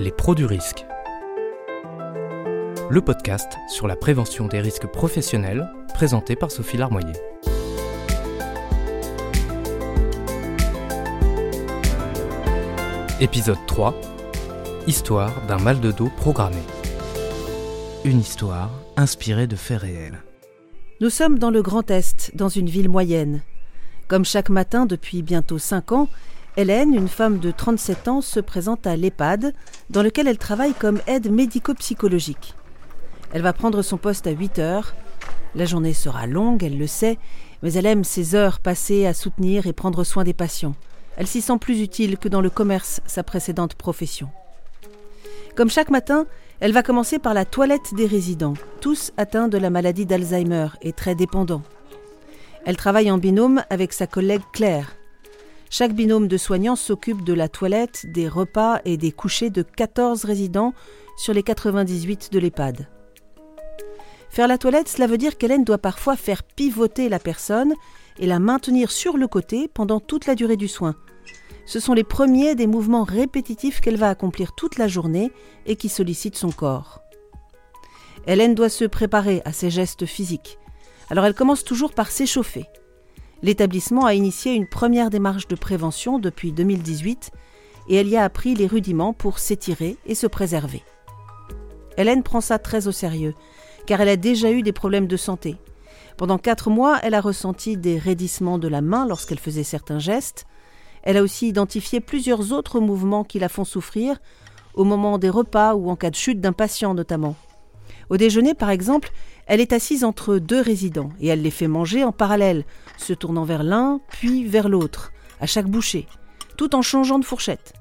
Les pros du risque. Le podcast sur la prévention des risques professionnels présenté par Sophie Larmoyer. Épisode 3. Histoire d'un mal de dos programmé. Une histoire inspirée de faits réels. Nous sommes dans le Grand Est, dans une ville moyenne. Comme chaque matin depuis bientôt 5 ans, Hélène, une femme de 37 ans, se présente à l'EHPAD, dans lequel elle travaille comme aide médico-psychologique. Elle va prendre son poste à 8 heures. La journée sera longue, elle le sait, mais elle aime ces heures passées à soutenir et prendre soin des patients. Elle s'y sent plus utile que dans le commerce, sa précédente profession. Comme chaque matin, elle va commencer par la toilette des résidents, tous atteints de la maladie d'Alzheimer et très dépendants. Elle travaille en binôme avec sa collègue Claire, chaque binôme de soignants s'occupe de la toilette, des repas et des couchers de 14 résidents sur les 98 de l'EHPAD. Faire la toilette, cela veut dire qu'Hélène doit parfois faire pivoter la personne et la maintenir sur le côté pendant toute la durée du soin. Ce sont les premiers des mouvements répétitifs qu'elle va accomplir toute la journée et qui sollicitent son corps. Hélène doit se préparer à ces gestes physiques. Alors elle commence toujours par s'échauffer. L'établissement a initié une première démarche de prévention depuis 2018 et elle y a appris les rudiments pour s'étirer et se préserver. Hélène prend ça très au sérieux, car elle a déjà eu des problèmes de santé. Pendant quatre mois, elle a ressenti des raidissements de la main lorsqu'elle faisait certains gestes. Elle a aussi identifié plusieurs autres mouvements qui la font souffrir, au moment des repas ou en cas de chute d'un patient notamment. Au déjeuner, par exemple, elle est assise entre deux résidents et elle les fait manger en parallèle, se tournant vers l'un puis vers l'autre, à chaque bouchée, tout en changeant de fourchette.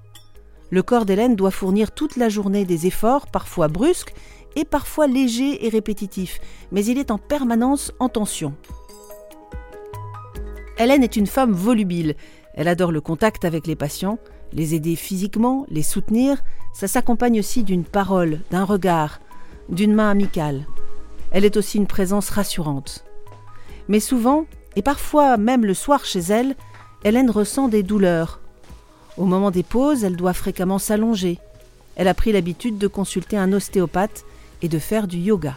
Le corps d'Hélène doit fournir toute la journée des efforts, parfois brusques et parfois légers et répétitifs, mais il est en permanence en tension. Hélène est une femme volubile. Elle adore le contact avec les patients, les aider physiquement, les soutenir. Ça s'accompagne aussi d'une parole, d'un regard, d'une main amicale. Elle est aussi une présence rassurante. Mais souvent, et parfois même le soir chez elle, Hélène ressent des douleurs. Au moment des pauses, elle doit fréquemment s'allonger. Elle a pris l'habitude de consulter un ostéopathe et de faire du yoga.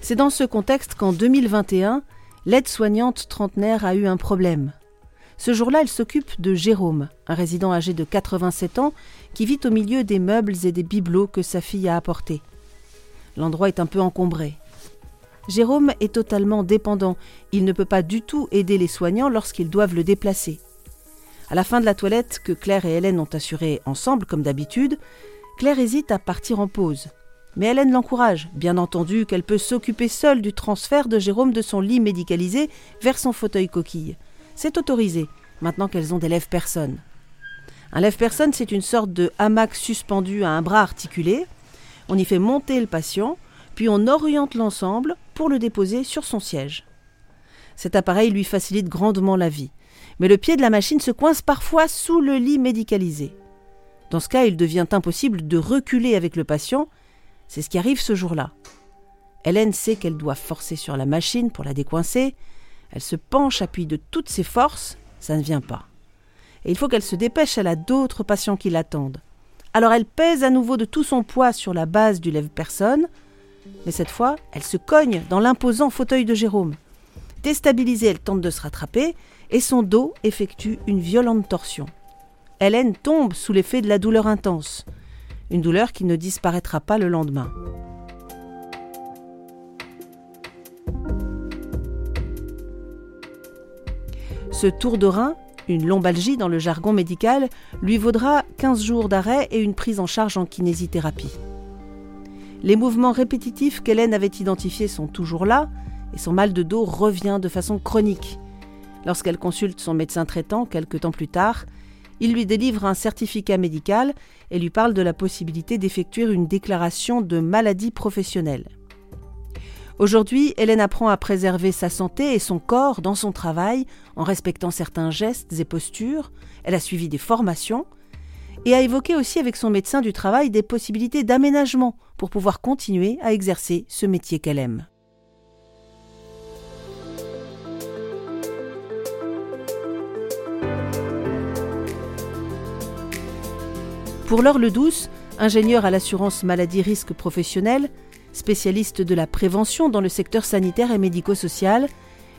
C'est dans ce contexte qu'en 2021, l'aide-soignante trentenaire a eu un problème. Ce jour-là, elle s'occupe de Jérôme, un résident âgé de 87 ans qui vit au milieu des meubles et des bibelots que sa fille a apportés. L'endroit est un peu encombré. Jérôme est totalement dépendant. Il ne peut pas du tout aider les soignants lorsqu'ils doivent le déplacer. À la fin de la toilette que Claire et Hélène ont assurée ensemble, comme d'habitude, Claire hésite à partir en pause. Mais Hélène l'encourage, bien entendu qu'elle peut s'occuper seule du transfert de Jérôme de son lit médicalisé vers son fauteuil coquille. C'est autorisé, maintenant qu'elles ont des lèvres-personnes. Un lève-personne, c'est une sorte de hamac suspendu à un bras articulé. On y fait monter le patient, puis on oriente l'ensemble pour le déposer sur son siège. Cet appareil lui facilite grandement la vie, mais le pied de la machine se coince parfois sous le lit médicalisé. Dans ce cas, il devient impossible de reculer avec le patient. C'est ce qui arrive ce jour-là. Hélène sait qu'elle doit forcer sur la machine pour la décoincer. Elle se penche, appuie de toutes ses forces, ça ne vient pas. Et il faut qu'elle se dépêche, elle a d'autres patients qui l'attendent. Alors elle pèse à nouveau de tout son poids sur la base du lève-personne, mais cette fois, elle se cogne dans l'imposant fauteuil de Jérôme. Déstabilisée, elle tente de se rattraper, et son dos effectue une violente torsion. Hélène tombe sous l'effet de la douleur intense, une douleur qui ne disparaîtra pas le lendemain. Ce tour de rein, une lombalgie dans le jargon médical, lui vaudra 15 jours d'arrêt et une prise en charge en kinésithérapie. Les mouvements répétitifs qu'Hélène avait identifiés sont toujours là, et son mal de dos revient de façon chronique. Lorsqu'elle consulte son médecin traitant quelques temps plus tard, il lui délivre un certificat médical et lui parle de la possibilité d'effectuer une déclaration de maladie professionnelle. Aujourd'hui, Hélène apprend à préserver sa santé et son corps dans son travail en respectant certains gestes et postures. Elle a suivi des formations et a évoqué aussi avec son médecin du travail des possibilités d'aménagement pour pouvoir continuer à exercer ce métier qu'elle aime. Pour Laure Ledouce, ingénieure à l'assurance maladie risque professionnel, spécialiste de la prévention dans le secteur sanitaire et médico-social,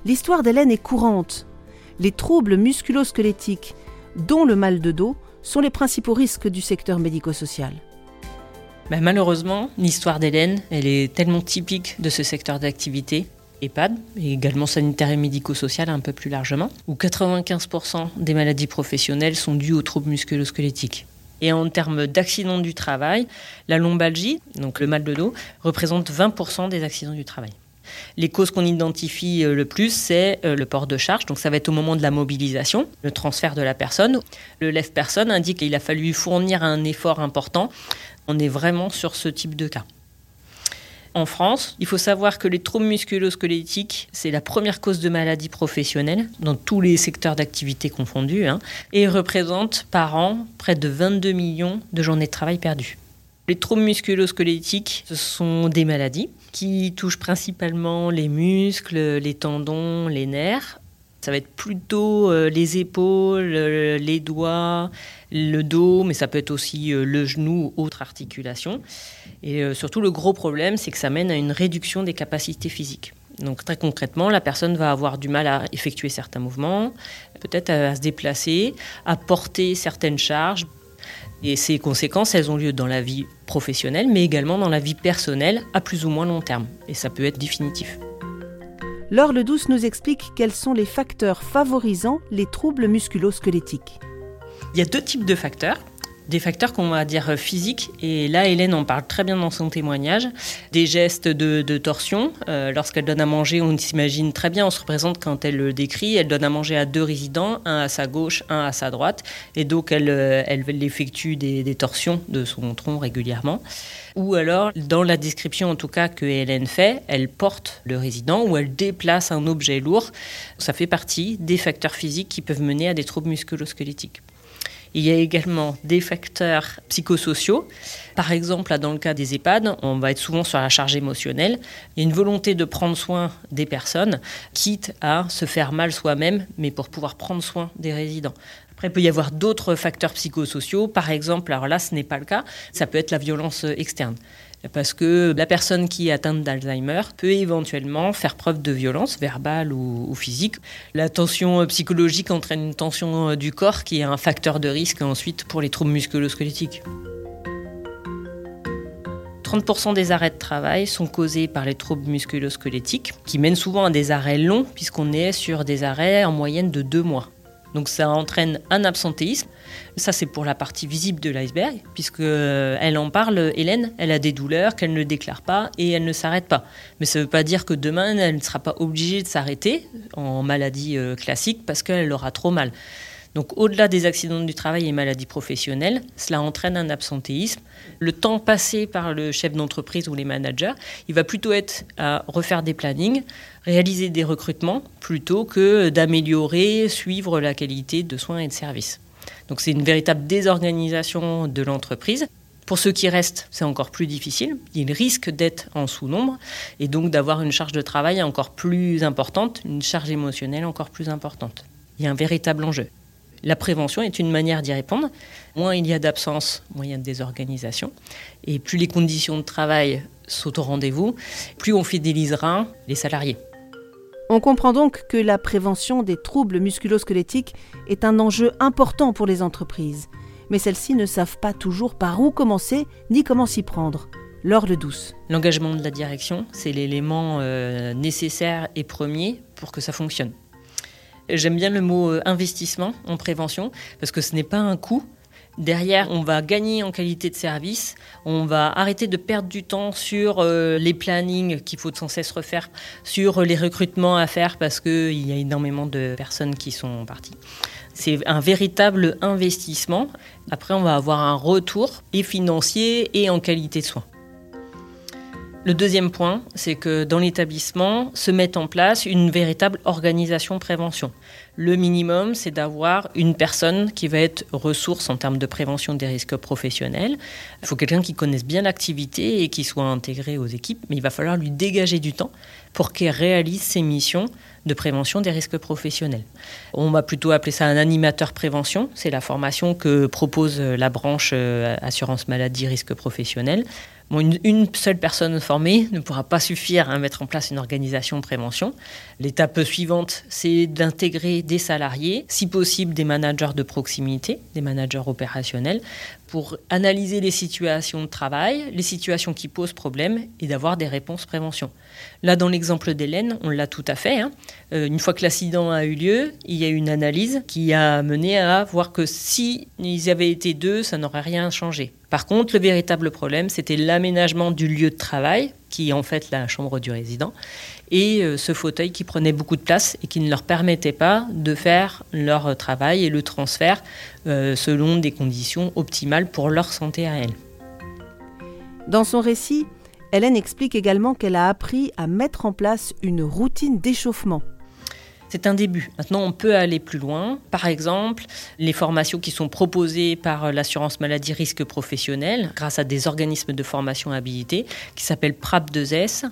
l'histoire d'Hélène est courante. Les troubles musculo-squelettiques, dont le mal de dos, sont les principaux risques du secteur médico-social. Ben, malheureusement, l'histoire d'Hélène, elle est tellement typique de ce secteur d'activité, EHPAD, et également sanitaire et médico-social un peu plus largement, où 95% des maladies professionnelles sont dues aux troubles musculo-squelettiques. Et en termes d'accidents du travail, la lombalgie, donc le mal de dos, représente 20% des accidents du travail. Les causes qu'on identifie euh, le plus, c'est euh, le port de charge. Donc ça va être au moment de la mobilisation, le transfert de la personne. Le lève-personne indique qu'il a fallu fournir un effort important. On est vraiment sur ce type de cas. En France, il faut savoir que les troubles musculo-squelettiques, c'est la première cause de maladie professionnelle dans tous les secteurs d'activité confondus hein, et représente par an près de 22 millions de journées de travail perdues. Les troubles musculo-squelettiques, ce sont des maladies qui touchent principalement les muscles, les tendons, les nerfs, ça va être plutôt euh, les épaules, euh, les doigts, le dos, mais ça peut être aussi euh, le genou ou autre articulation. Et surtout, le gros problème, c'est que ça mène à une réduction des capacités physiques. Donc très concrètement, la personne va avoir du mal à effectuer certains mouvements, peut-être à se déplacer, à porter certaines charges. Et ces conséquences, elles ont lieu dans la vie professionnelle, mais également dans la vie personnelle à plus ou moins long terme. Et ça peut être définitif. Laure Ledouce nous explique quels sont les facteurs favorisant les troubles musculo-squelettiques. Il y a deux types de facteurs des facteurs qu'on va dire physiques. Et là, Hélène en parle très bien dans son témoignage. Des gestes de, torsion. Euh, lorsqu'elle donne à manger, on s'imagine très bien, on se représente quand elle le décrit. Elle donne à manger à deux résidents, un à sa gauche, un à sa droite. Et donc, elle, euh, elle effectue des, des torsions de son tronc régulièrement. Ou alors, dans la description en tout cas que Hélène fait, elle porte le résident ou elle déplace un objet lourd. Ça fait partie des facteurs physiques qui peuvent mener à des troubles musculo-squelettiques. Il y a également des facteurs psychosociaux. Par exemple, dans le cas des EHPAD, on va être souvent sur la charge émotionnelle. Il y a une volonté de prendre soin des personnes, quitte à se faire mal soi-même, mais pour pouvoir prendre soin des résidents. Après, il peut y avoir d'autres facteurs psychosociaux. Par exemple, alors là, ce n'est pas le cas, ça peut être la violence externe parce que la personne qui est atteinte d'Alzheimer peut éventuellement faire preuve de violence verbale ou, physique. La tension psychologique entraîne une tension euh, du corps qui est un facteur de risque ensuite pour les troubles musculo-squelettiques. 30% des arrêts de travail sont causés par les troubles musculo-squelettiques, qui mènent souvent à des arrêts longs, puisqu'on est sur des arrêts en moyenne de deux mois. Donc ça entraîne un absentéisme. Ça c'est pour la partie visible de l'iceberg, puisque euh, elle en parle, Hélène, elle a des douleurs qu'elle ne déclare pas et elle ne s'arrête pas. Mais ça ne veut pas dire que demain elle ne sera pas obligée de s'arrêter en maladie euh, classique parce qu'elle aura trop mal. Donc au-delà des accidents du travail et maladies professionnelles, cela entraîne un absentéisme. Le temps passé par le chef d'entreprise ou les managers, il va plutôt être à refaire des plannings, réaliser des recrutements, plutôt que d'améliorer, suivre la qualité de soins et de services. Donc c'est une véritable désorganisation de l'entreprise. Pour ceux qui restent, c'est encore plus difficile. Ils risquent d'être en sous-nombre et donc d'avoir une charge de travail encore plus importante, une charge émotionnelle encore plus importante. Il y a un véritable enjeu. La prévention est une manière d'y répondre. Moins il y a d'absence, moins il y a de désorganisation. Et plus les conditions de travail sont au rendez-vous, plus on fidélisera les salariés. On comprend donc que la prévention des troubles musculo-squelettiques est un enjeu important pour les entreprises. Mais celles-ci ne savent pas toujours par où commencer ni comment s'y prendre. Laure le douce. L'engagement de la direction, c'est l'élément euh, nécessaire et premier pour que ça fonctionne. J'aime bien le mot euh, investissement en prévention parce que ce n'est pas un coût. Derrière, on va gagner en qualité de service, on va arrêter de perdre du temps sur euh, les plannings qu'il faut sans cesse refaire, sur les recrutements à faire parce qu'il y a énormément de personnes qui sont parties. C'est un véritable investissement. Après, on va avoir un retour et financier et en qualité de soins. Le deuxième point, c'est que dans l'établissement se met en place une véritable organisation prévention. Le minimum, c'est d'avoir une personne qui va être ressource en termes de prévention des risques professionnels. Il faut quelqu'un qui connaisse bien l'activité et qui soit intégré aux équipes, mais il va falloir lui dégager du temps pour qu'elle réalise ses missions de prévention des risques professionnels. On va plutôt appeler ça un animateur prévention. C'est la formation que propose la branche euh, assurance maladie risque professionnel une, seule personne formée ne pourra pas suffire à mettre en place une organisation de prévention. L'étape suivante, c'est d'intégrer des salariés, si possible des managers de proximité, des managers opérationnels, pour analyser les situations de travail, les situations qui posent problème et d'avoir des réponses prévention. Là, dans l'exemple d'Hélène, on l'a tout à fait. Hein. Euh, une fois que l'accident a eu lieu, il y a une analyse qui a mené à voir que si ils avaient été deux, ça n'aurait rien changé. Par contre, le véritable problème, c'était l'aménagement du lieu de travail, qui est en fait la chambre du résident, et euh, ce fauteuil qui prenait beaucoup de place et qui ne leur permettait pas de faire leur travail et le transfert euh, selon des conditions optimales pour leur santé à elles. Dans son récit, Hélène explique également qu'elle a appris à mettre en place une routine d'échauffement c'est un début. Maintenant, on peut aller plus loin. Par exemple, les formations qui sont proposées par l'assurance maladie risque professionnel grâce à des organismes de formation habilités qui s'appellent PRAP2S.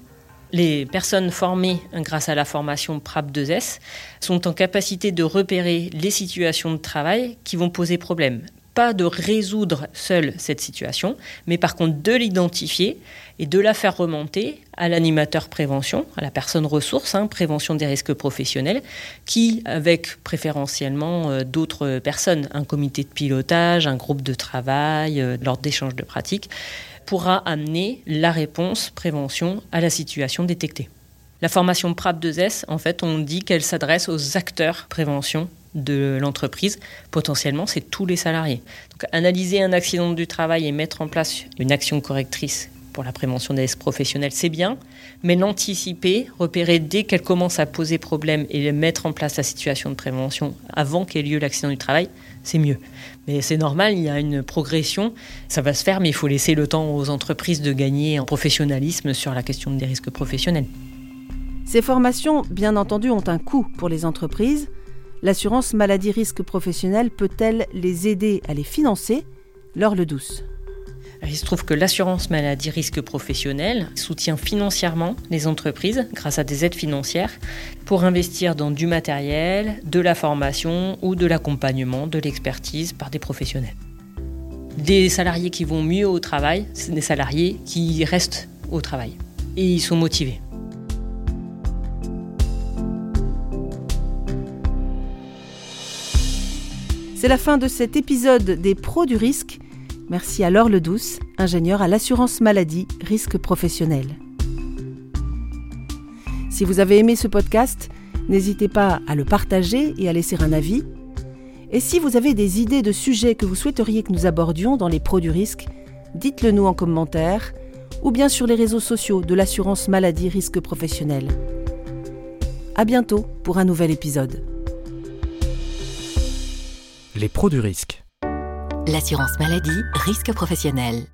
Les personnes formées grâce à la formation PRAP2S sont en capacité de repérer les situations de travail qui vont poser problème pas de résoudre seule cette situation, mais par contre de l'identifier et de la faire remonter à l'animateur prévention, à la personne ressource, hein, prévention des risques professionnels, qui, avec préférentiellement euh, d'autres personnes, un comité de pilotage, un groupe de travail, euh, lors d'échanges de pratiques, pourra amener la réponse prévention à la situation détectée. La formation PRAP2S, en fait, on dit qu'elle s'adresse aux acteurs prévention de l'entreprise, potentiellement, c'est tous les salariés. Donc, analyser un accident du travail et mettre en place une action correctrice pour la prévention des risques professionnels, c'est bien, mais l'anticiper, repérer dès qu'elle commence à poser problème et mettre en place la situation de prévention avant qu'ait lieu l'accident du travail, c'est mieux. Mais c'est normal, il y a une progression, ça va se faire, mais il faut laisser le temps aux entreprises de gagner en professionnalisme sur la question des risques professionnels. Ces formations, bien entendu, ont un coût pour les entreprises, L'assurance maladie risque professionnel peut-elle les aider à les financer? Laure Le Douce. Il se trouve que l'assurance maladie risque professionnel soutient financièrement les entreprises grâce à des aides financières pour investir dans du matériel, de la formation ou de l'accompagnement, de l'expertise par des professionnels. Des salariés qui vont mieux au travail, c'est des salariés qui restent au travail et ils sont motivés. C'est la fin de cet épisode des pros du risque. Merci à Laure Ledouce, ingénieure à l'assurance maladie risque professionnel. Si vous avez aimé ce podcast, n'hésitez pas à le partager et à laisser un avis. Et si vous avez des idées de sujets que vous souhaiteriez que nous abordions dans les pros du risque, dites-le nous en commentaire ou bien sur les réseaux sociaux de l'assurance maladie risque professionnel. À bientôt pour un nouvel épisode. Les pros du risque. L'assurance maladie, risque professionnel.